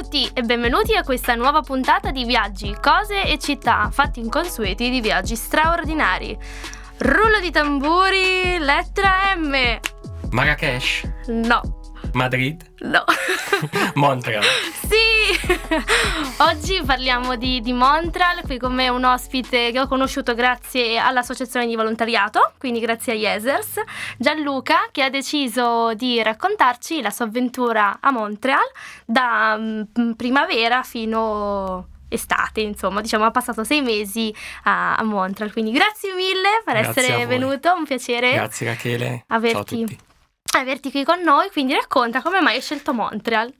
tutti e benvenuti a questa nuova puntata di viaggi, cose e città fatti inconsueti di viaggi straordinari. Rullo di tamburi, lettera M. Marrakesh, No, Madrid, no. Montreal. sì! Oggi parliamo di, di Montreal, qui con me un ospite che ho conosciuto grazie all'associazione di volontariato, quindi grazie a Yesers, Gianluca, che ha deciso di raccontarci la sua avventura a Montreal da mm, primavera fino estate, insomma, diciamo ha passato sei mesi a, a Montreal, quindi grazie mille per Grazie essere venuto, un piacere Grazie Rachele. Averti. Ciao a tutti. averti qui con noi, quindi racconta come mai hai scelto Montreal.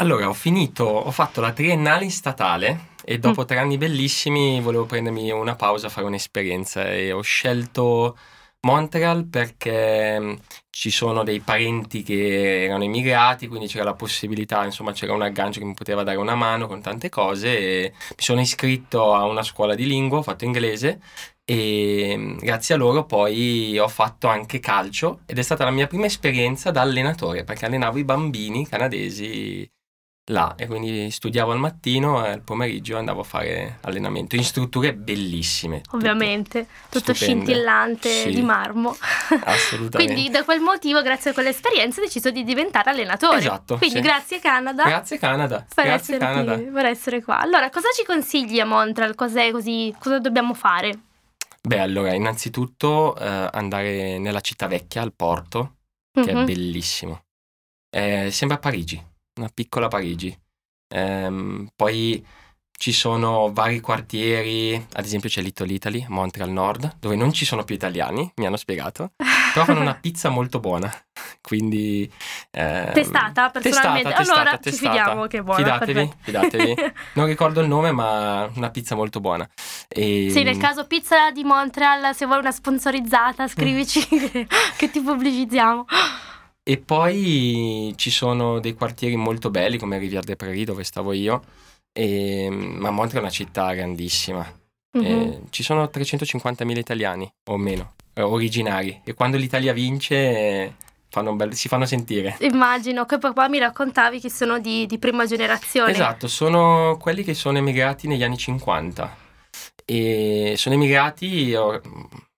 Allora, ho finito, ho fatto la triennale in statale e Mm. dopo tre anni bellissimi volevo prendermi una pausa, fare un'esperienza e ho scelto Montreal perché mh, ci sono dei parenti che erano emigrati, quindi c'era la possibilità, insomma c'era un aggancio che mi poteva dare una mano con tante cose e mi sono iscritto a una scuola di lingua, ho fatto inglese e mh, grazie a loro poi ho fatto anche calcio ed è stata la mia prima esperienza da allenatore perché allenavo i bambini canadesi là e quindi studiavo al mattino e al pomeriggio andavo a fare allenamento in strutture bellissime. Ovviamente, tutto Stupende. scintillante Sì. di marmo. Assolutamente. Quindi da quel motivo, grazie a quell'esperienza, hai deciso di diventare allenatore. Esatto, Quindi sì. grazie Canada Grazie Canada. per, Grazie Canada. per essere qua. Allora, cosa ci consigli a Montreal? Cos'è così? Cosa dobbiamo fare? Beh, allora, innanzitutto eh, andare nella città vecchia, al porto, che Mhm. è bellissimo. Eh, sembra Parigi, una piccola Parigi. Ehm, poi ci sono vari quartieri, ad esempio c'è Little Italy, Montreal Nord, dove non ci sono più italiani, mi hanno spiegato, però fanno una pizza molto buona. Quindi... ehm, Testata personalmente. testata, testata, allora ci testata. fidiamo che è buona. Fidatevi, fidatevi. Non ricordo il nome, ma una pizza molto buona. E, Sì, nel caso pizza di Montreal, se vuoi una sponsorizzata, scrivici che, che ti pubblicizziamo. E poi ci sono dei quartieri molto belli come Rivière des Prairies dove stavo io, e, ma Montreal è una città grandissima. Mhm. E ci sono 350.000 italiani o meno, eh, originari e quando l'Italia vince fanno bel- si fanno sentire. Immagino che poi, poi mi raccontavi che sono di, di prima generazione. Esatto, sono quelli che sono emigrati negli anni 50 e sono emigrati,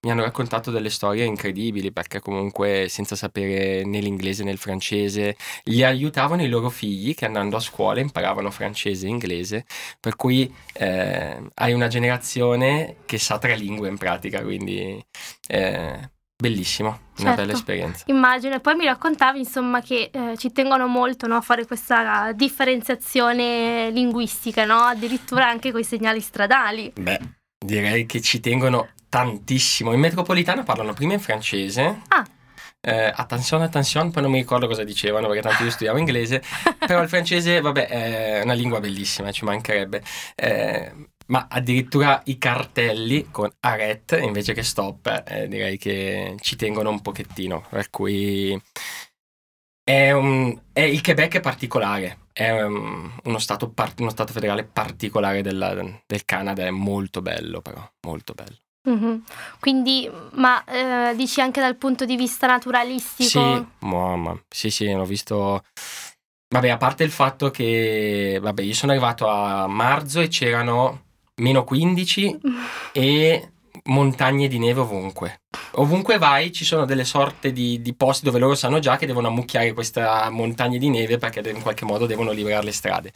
mi hanno raccontato delle storie incredibili perché comunque senza sapere né l'inglese né il francese gli aiutavano i loro figli che andando a scuola imparavano francese e inglese, per cui eh, hai una generazione che sa tre lingue in pratica, quindi eh, bellissimo, una Certo. bella esperienza. Immagino, e poi mi raccontavi insomma che eh, ci tengono molto no, a fare questa differenziazione linguistica, no? addirittura anche con i segnali stradali. Beh, direi che ci tengono tantissimo. In metropolitana parlano prima in francese. Ah. Eh, attenzione, attenzione, poi non mi ricordo cosa dicevano perché tanto io studiavo inglese, però il francese, vabbè, è una lingua bellissima, ci mancherebbe. Eh, ma addirittura i cartelli con arrête invece che stop, eh, direi che ci tengono un pochettino, per cui è un- è- il Quebec è particolare, è um, uno, stato par- uno stato federale particolare della- del Canada, è molto bello però, molto bello. Mhm. Quindi, ma eh, dici anche dal punto di vista naturalistico? Sì, mamma, sì sì, ho visto... Vabbè, a parte il fatto che, vabbè, io sono arrivato a marzo e c'erano meno 15 e montagne di neve ovunque. Ovunque vai ci sono delle sorte di, di posti dove loro sanno già che devono ammucchiare questa montagna di neve perché in qualche modo devono liberare le strade.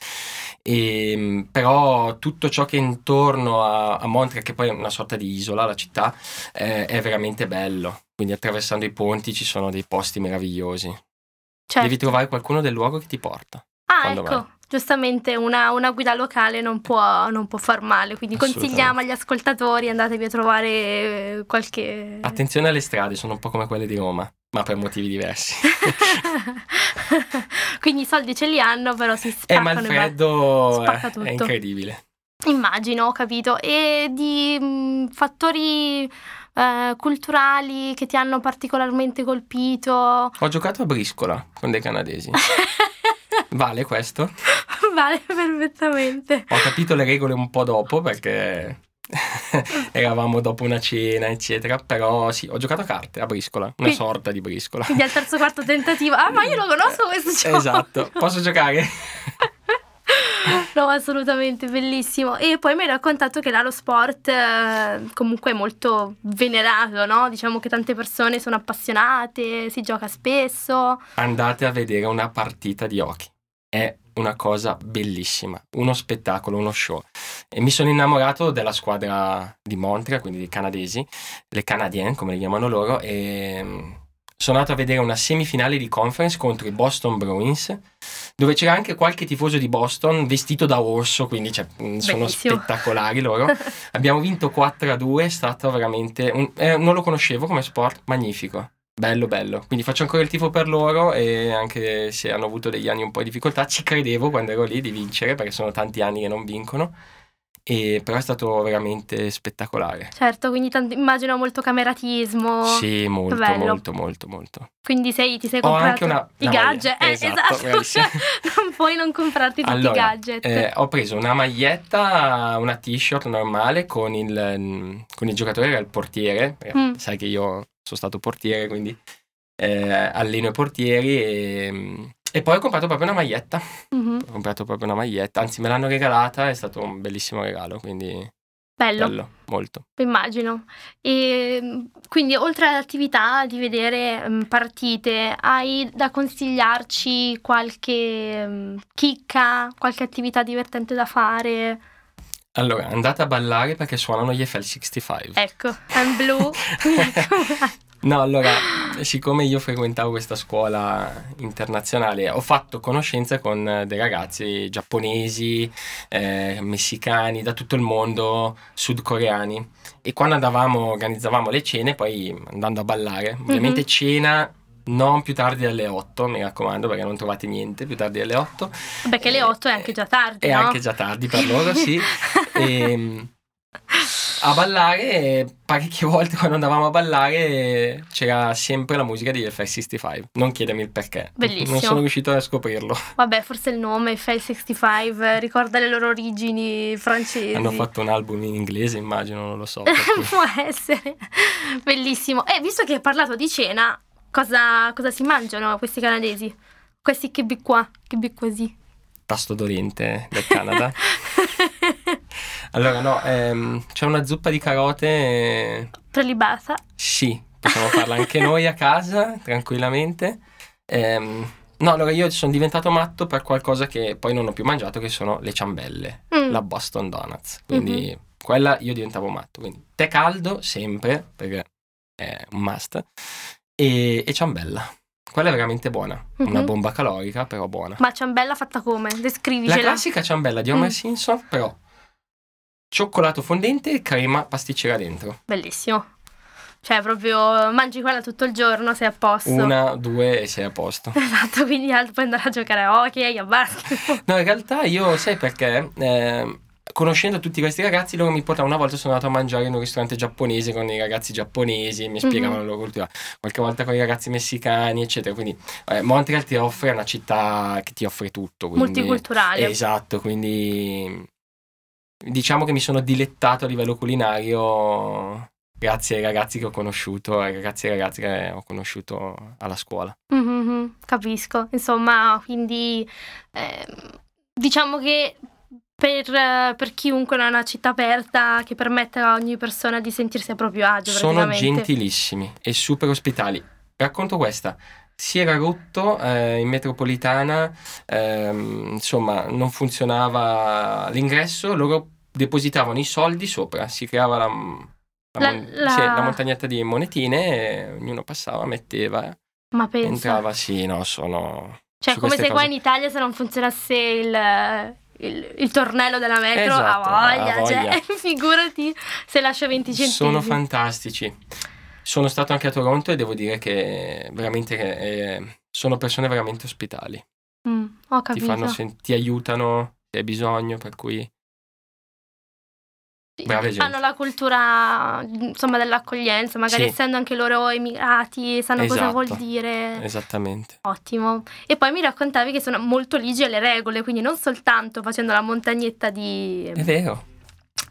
E, però tutto ciò che è intorno a, a Montreal, che poi è una sorta di isola, la città, eh, è veramente bello. Quindi attraversando i ponti ci sono dei posti meravigliosi. Certo. Devi trovare qualcuno del luogo che ti porta. Ah, ecco, vai. Giustamente una, una guida locale non può, non può far male, quindi consigliamo agli ascoltatori, andatevi a trovare eh, qualche... Attenzione alle strade, sono un po' come quelle di Roma, ma per motivi diversi. quindi i soldi ce li hanno, però si Eh, spaccano ma il freddo è, è incredibile. Immagino, ho capito. E di mh, fattori eh, culturali che ti hanno particolarmente colpito? Ho giocato a briscola con dei canadesi. Vale questo? vale perfettamente. Ho capito le regole un po' dopo perché eravamo dopo una cena, eccetera. Però sì, ho giocato a carte a briscola, una Quindi- sorta di briscola. Quindi al terzo quarto tentativo. Ah, ma io lo conosco questo gioco. Esatto, posso giocare? no, assolutamente, bellissimo. E poi mi hai raccontato che là lo sport eh, comunque è molto venerato, no? Diciamo che tante persone sono appassionate, si gioca spesso. Andate a vedere una partita di hockey. È una cosa bellissima, uno spettacolo, uno show. E mi sono innamorato della squadra di Montreal, quindi dei canadesi, le Canadiens come le chiamano loro, e mm, sono andato a vedere una semifinale di conference contro i Boston Bruins, dove c'era anche qualche tifoso di Boston vestito da orso, quindi cioè, mm, sono spettacolari loro. Abbiamo vinto 4 a 2, è stato veramente... un- eh, non lo conoscevo come sport, magnifico. Bello, bello. Quindi faccio ancora il tifo per loro e anche se hanno avuto degli anni un po' di difficoltà, ci credevo quando ero lì di vincere, perché sono tanti anni che non vincono. E però è stato veramente spettacolare. Certo, quindi tanto- immagino molto cameratismo. Sì, molto, bello. molto, molto, molto. Quindi sei, ti sei comprato una- i gadget. Eh, Esatto, esatto. bravissima. non puoi non comprarti tutti i Allora, gadget. eh, ho preso una maglietta, una t-shirt normale con il, mm, con il giocatore, era il portiere. eh, Mm. Sai che io sono stato portiere, quindi eh, alleno i portieri. E, mm, e poi ho comprato proprio una maglietta. Mhm. Ho comprato proprio una maglietta, anzi me l'hanno regalata, è stato un bellissimo regalo, quindi Bello. bello, molto. Immagino. E mm, quindi oltre all'attività di vedere mm, partite, hai da consigliarci qualche mm, chicca, qualche attività divertente da fare? Allora, andate a ballare perché suonano gli FL65. Ecco, I'm blue. No, allora, siccome io frequentavo questa scuola internazionale, ho fatto conoscenza con eh, dei ragazzi giapponesi, eh, messicani, da tutto il mondo, sudcoreani. E quando andavamo, organizzavamo le cene, poi andando a ballare, ovviamente Mhm. cena non più tardi alle 8, mi raccomando, perché non trovate niente più tardi alle 8. Beh, che le 8 è anche già tardi, È no? anche già tardi per loro, sì. E, a ballare, parecchie volte quando andavamo a ballare c'era sempre la musica di FL65. Non chiedermi il perché. Bellissimo. Non sono riuscito a scoprirlo. Vabbè, forse il nome, Fail 65, ricorda le loro origini francesi. Hanno fatto un album in inglese, immagino, non lo so. Può essere. Bellissimo. E visto che hai parlato di cena, cosa, cosa si mangiano questi canadesi? Questi che qua, che così. Pasto dolente del Canada. Allora, no, ehm, c'è una zuppa di carote. eh, Prelibata. Sì, possiamo farla anche noi a casa, tranquillamente. Ehm, no, allora io sono diventato matto per qualcosa che poi non ho più mangiato, che sono le ciambelle, Mm. la Boston Donuts. Quindi quella io diventavo matto. Quindi tè caldo sempre, perché è un must, e, e ciambella. Quella è veramente buona, una Mhm. bomba calorica, però buona. Ma ciambella fatta come? La Descrivicela. classica ciambella di Homer Mm. Simpson, però cioccolato fondente e crema pasticcera dentro. Bellissimo. Cioè, proprio mangi quella tutto il giorno, sei a posto. Una, due e sei a posto. Esatto, quindi altro puoi andare a giocare a hockey, a basket. No, in realtà io sai perché? Eh, conoscendo tutti questi ragazzi, loro mi portavano una volta sono andato a mangiare in un ristorante giapponese con i ragazzi giapponesi e mi spiegavano Mhm. la loro cultura. Qualche volta con i ragazzi messicani, eccetera. Quindi eh, Montreal ti offre una città che ti offre tutto. Quindi, Multiculturale. Esatto, quindi diciamo che mi sono dilettato a livello culinario grazie ai ragazzi che ho conosciuto, ai ragazzi e ragazze che ho conosciuto alla scuola. Mhm, capisco. Insomma, quindi ehm, diciamo che per, eh, per chiunque non è una città aperta che permette a ogni persona di sentirsi a proprio agio. Sono gentilissimi e super ospitali. Racconto questa. Si era rotto eh, in metropolitana, ehm, insomma, non funzionava l'ingresso, loro depositavano i soldi sopra, si creava la, la, La- la- sì, la montagnetta di monetine e ognuno passava, metteva, Ma pensa. entrava, sì, no, sono... Cioè, come se queste qua cose. in Italia se non funzionasse il, il, il tornello della metro, Esatto, a voglia, a voglia. Cioè, figurati se lascia 20 centesimi. Sono fantastici. Sono stato anche a Toronto e devo dire che veramente eh, sono persone veramente ospitali. Mm, ho ti, capito. fanno sen- ti aiutano se hai bisogno, per cui brave gente. Hanno la cultura, insomma, dell'accoglienza, magari Sì. essendo anche loro emigrati, sanno cosa Esatto. vuol dire. esattamente. Ottimo. E poi mi raccontavi che sono molto ligi alle regole, quindi non soltanto facendo la montagnetta di... È vero.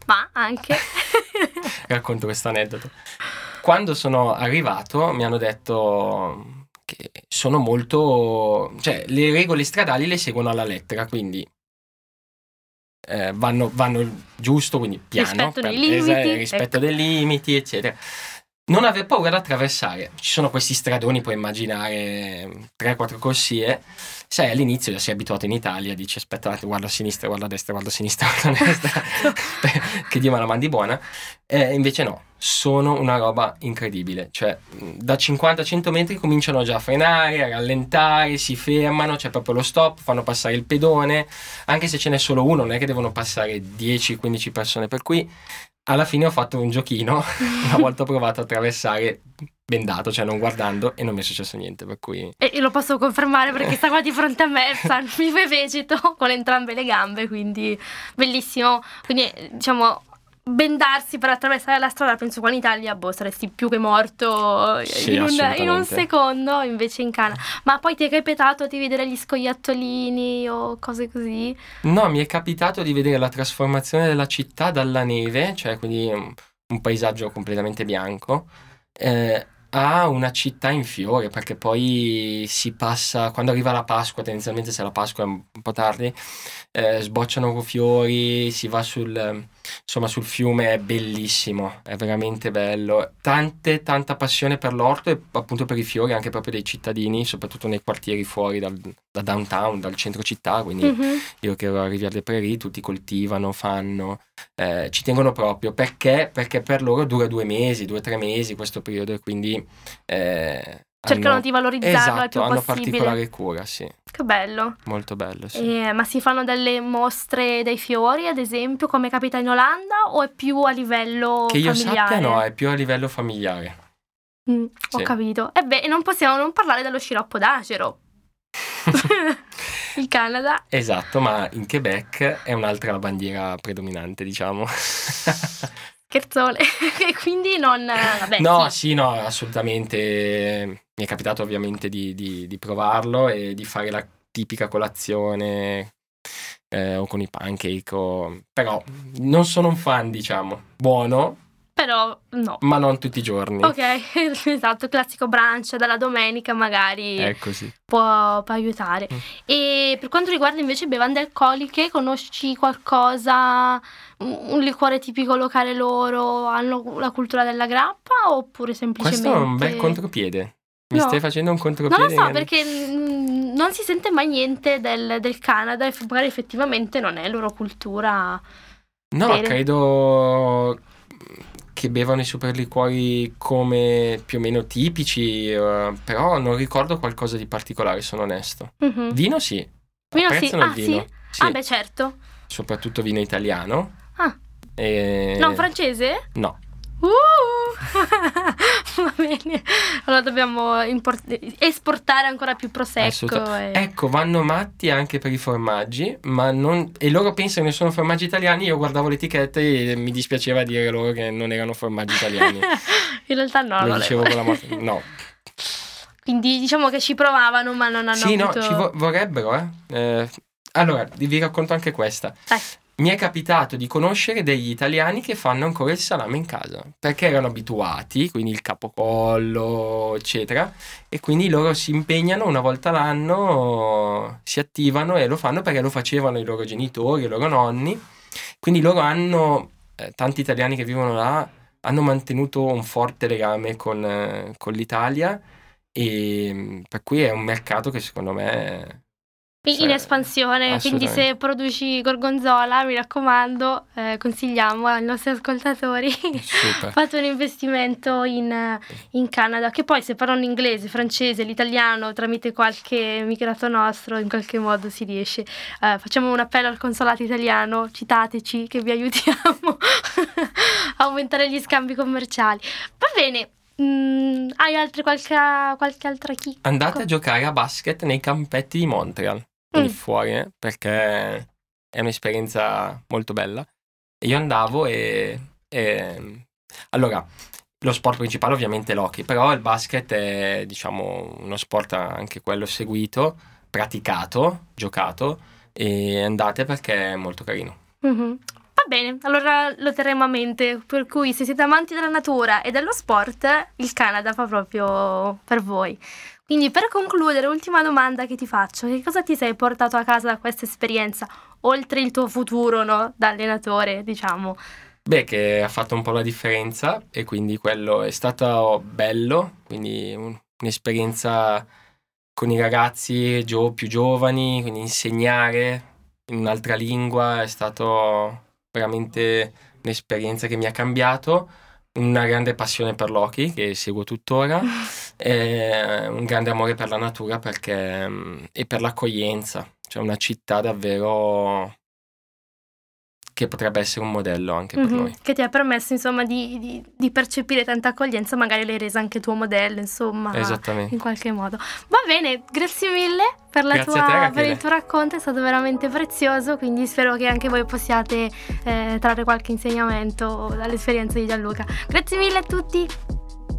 ma anche... Racconto questo aneddoto. Quando sono arrivato mi hanno detto che sono molto... cioè le regole stradali le seguono alla lettera, quindi eh, vanno, vanno, giusto, quindi piano, rispetto per, dei limiti, rispetto ecco. dei limiti, eccetera. Non aver paura ad attraversare. Ci sono questi stradoni, puoi immaginare 3-4 corsie. Sai, all'inizio già sei abituato in Italia, dici aspetta, guarda a sinistra, guarda a destra, guarda a sinistra, guarda a destra, che Dio me la mandi buona. Eh, invece no, sono una roba incredibile. Cioè, da 50-100 metri cominciano già a frenare, a rallentare, si fermano, c'è proprio lo stop, fanno passare il pedone, anche se ce n'è solo uno, non è che devono passare 10-15 persone, per cui alla fine ho fatatti un giochino, una volta ho provato a attraversare bendato, cioè non guardando e non mi è successo niente, per cui... E lo posso confermare perché sta qua di fronte a me, mi vegeto con entrambe le gambe, quindi bellissimo. Quindi diciamo bendarsi per attraversare la strada, penso qua in Italia, boh, saresti più che morto Sì, in, un, in un secondo, invece in Canada. Ma poi ti è capitato di vedere gli scoiattolini o cose così? No, mi è capitato di vedere la trasformazione della città dalla neve, cioè quindi un, un paesaggio completamente bianco, eh, a una città in fiore, perché poi si passa, quando arriva la Pasqua, tendenzialmente se la Pasqua è un po' tardi, eh, sbocciano fiori, si va sul, insomma, sul fiume, è bellissimo, è veramente bello. Tante, tanta passione per l'orto e appunto per i fiori anche proprio dei cittadini, soprattutto nei quartieri fuori dal, da downtown, dal centro città, quindi Mhm. io che ero a Riviera delle Prairie, tutti coltivano, fanno, eh, ci tengono proprio perché? Perché per loro dura due mesi, due o tre mesi questo periodo e quindi eh, Cercano hanno- di valorizzarlo il esatto, più hanno possibile. particolare cura, sì, Che bello. molto bello, sì. Eh, ma si fanno delle mostre dei fiori, ad esempio, come capita in Olanda, o è più a livello Che io familiare? sappia no, è più a livello familiare. Mm, Ho Sì. capito. E beh, non possiamo non parlare dello sciroppo d'acero. Il Canada. Esatto, ma in Quebec è un'altra bandiera predominante, diciamo. Scherzone. e quindi non... Vabbè, no, sì. sì, no, assolutamente. Mi è capitato ovviamente di, di- di provarlo e di fare la tipica colazione eh, o con i pancake. o- Però non sono un fan, diciamo. Buono, Però no. ma non tutti i giorni. Ok, esatto, classico brunch dalla domenica magari È così. può, può aiutare. Mm. E per quanto riguarda invece bevande alcoliche, conosci qualcosa, un liquore tipico locale loro, hanno la cultura della grappa oppure semplicemente... Questo è un bel contropiede. Mi No. stai facendo un Non contropiede? lo so perché non si sente mai niente del, del Canada e magari effettivamente non è loro cultura. No, Bene. credo che bevano i super liquori come più o meno tipici, eh, però non ricordo qualcosa di particolare, sono onesto. Mhm. Vino sì, Vino sì? apprezzano Ah il vino. sì? Sì, Ah beh certo. soprattutto vino italiano. Ah. E- Non francese? No, Uh! Va bene. Allora dobbiamo import- esportare ancora più prosecco. E- ecco, vanno matti anche per i formaggi, ma non... e loro pensano che sono formaggi italiani, io guardavo le etichette e mi dispiaceva dire loro che non erano formaggi italiani. In realtà no, Lo dicevo con la morte. No, Quindi diciamo che ci provavano, ma non hanno sì, no, avuto... ci vo- vorrebbero, eh. Eh, Allora, vi racconto anche questa. Dai. Mi è capitato di conoscere degli italiani che fanno ancora il salame in casa, perché erano abituati, quindi il capocollo, eccetera, e quindi loro si impegnano una volta l'anno, si attivano e lo fanno perché lo facevano i loro genitori, i loro nonni. Quindi loro hanno, eh, tanti italiani che vivono là, hanno mantenuto un forte legame con, eh, con l'Italia e mm, per cui è un mercato che secondo me... in espansione, quindi se produci gorgonzola, mi raccomando, eh, consigliamo ai nostri ascoltatori fate un investimento in, in Canada, che poi se parlano inglese, francese, l'italiano tramite qualche migrato nostro, in qualche modo si riesce. Eh, facciamo un appello al consolato italiano, citateci che vi aiutiamo a aumentare gli scambi commerciali. Va bene. mm, hai altre qualche, qualche altra chicca? Andate a giocare a basket nei campetti di Montreal, quindi Mm. fuori, eh, perché è un'esperienza molto bella. E io andavo e, e- Allora, lo sport principale ovviamente è l'hockey, però il basket è, diciamo, uno sport anche quello seguito, praticato, giocato, e andate perché è molto carino. Mhm. Va bene, allora lo terremo a mente, per cui se siete amanti della natura e dello sport, il Canada fa proprio per voi. Quindi per concludere, ultima domanda che ti faccio, che cosa ti sei portato a casa da questa esperienza? oltre il tuo futuro no? da allenatore, diciamo? Beh, che ha fatto un po' la differenza e quindi quello è stato bello, quindi un'esperienza con i ragazzi gio- più giovani, quindi insegnare in un'altra lingua è stato veramente un'esperienza che mi ha cambiato una grande passione per l'hockey che seguo tuttora e un grande amore per la natura perché, e per l'accoglienza, cioè una città davvero che potrebbe essere un modello anche mm-hmm, per noi. Che ti ha permesso insomma di, di, di, percepire tanta accoglienza, magari l'hai resa anche tuo modello, insomma, Esattamente. in qualche modo. Va bene, grazie mille per, tua, te, per il tuo racconto, è stato veramente prezioso, quindi spero che anche voi possiate eh, trarre qualche insegnamento dall'esperienza di Gianluca. Grazie mille a tutti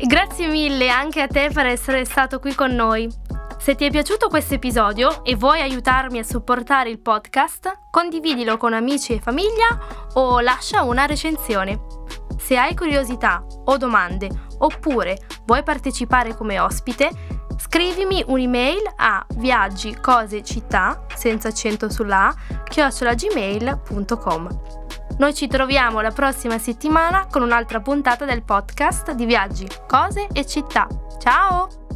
grazie mille anche a te per essere stato qui con noi. Se ti è piaciuto questo episodio e vuoi aiutarmi a supportare il podcast, condividilo con amici e famiglia o lascia una recensione. Se hai curiosità o domande oppure vuoi partecipare come ospite, scrivimi un'email a viaggi cose città senza accento sulla a chiocciolagmail.com. Noi ci troviamo la prossima settimana con un'altra puntata del podcast di Viaggi, Cose e Città. Ciao!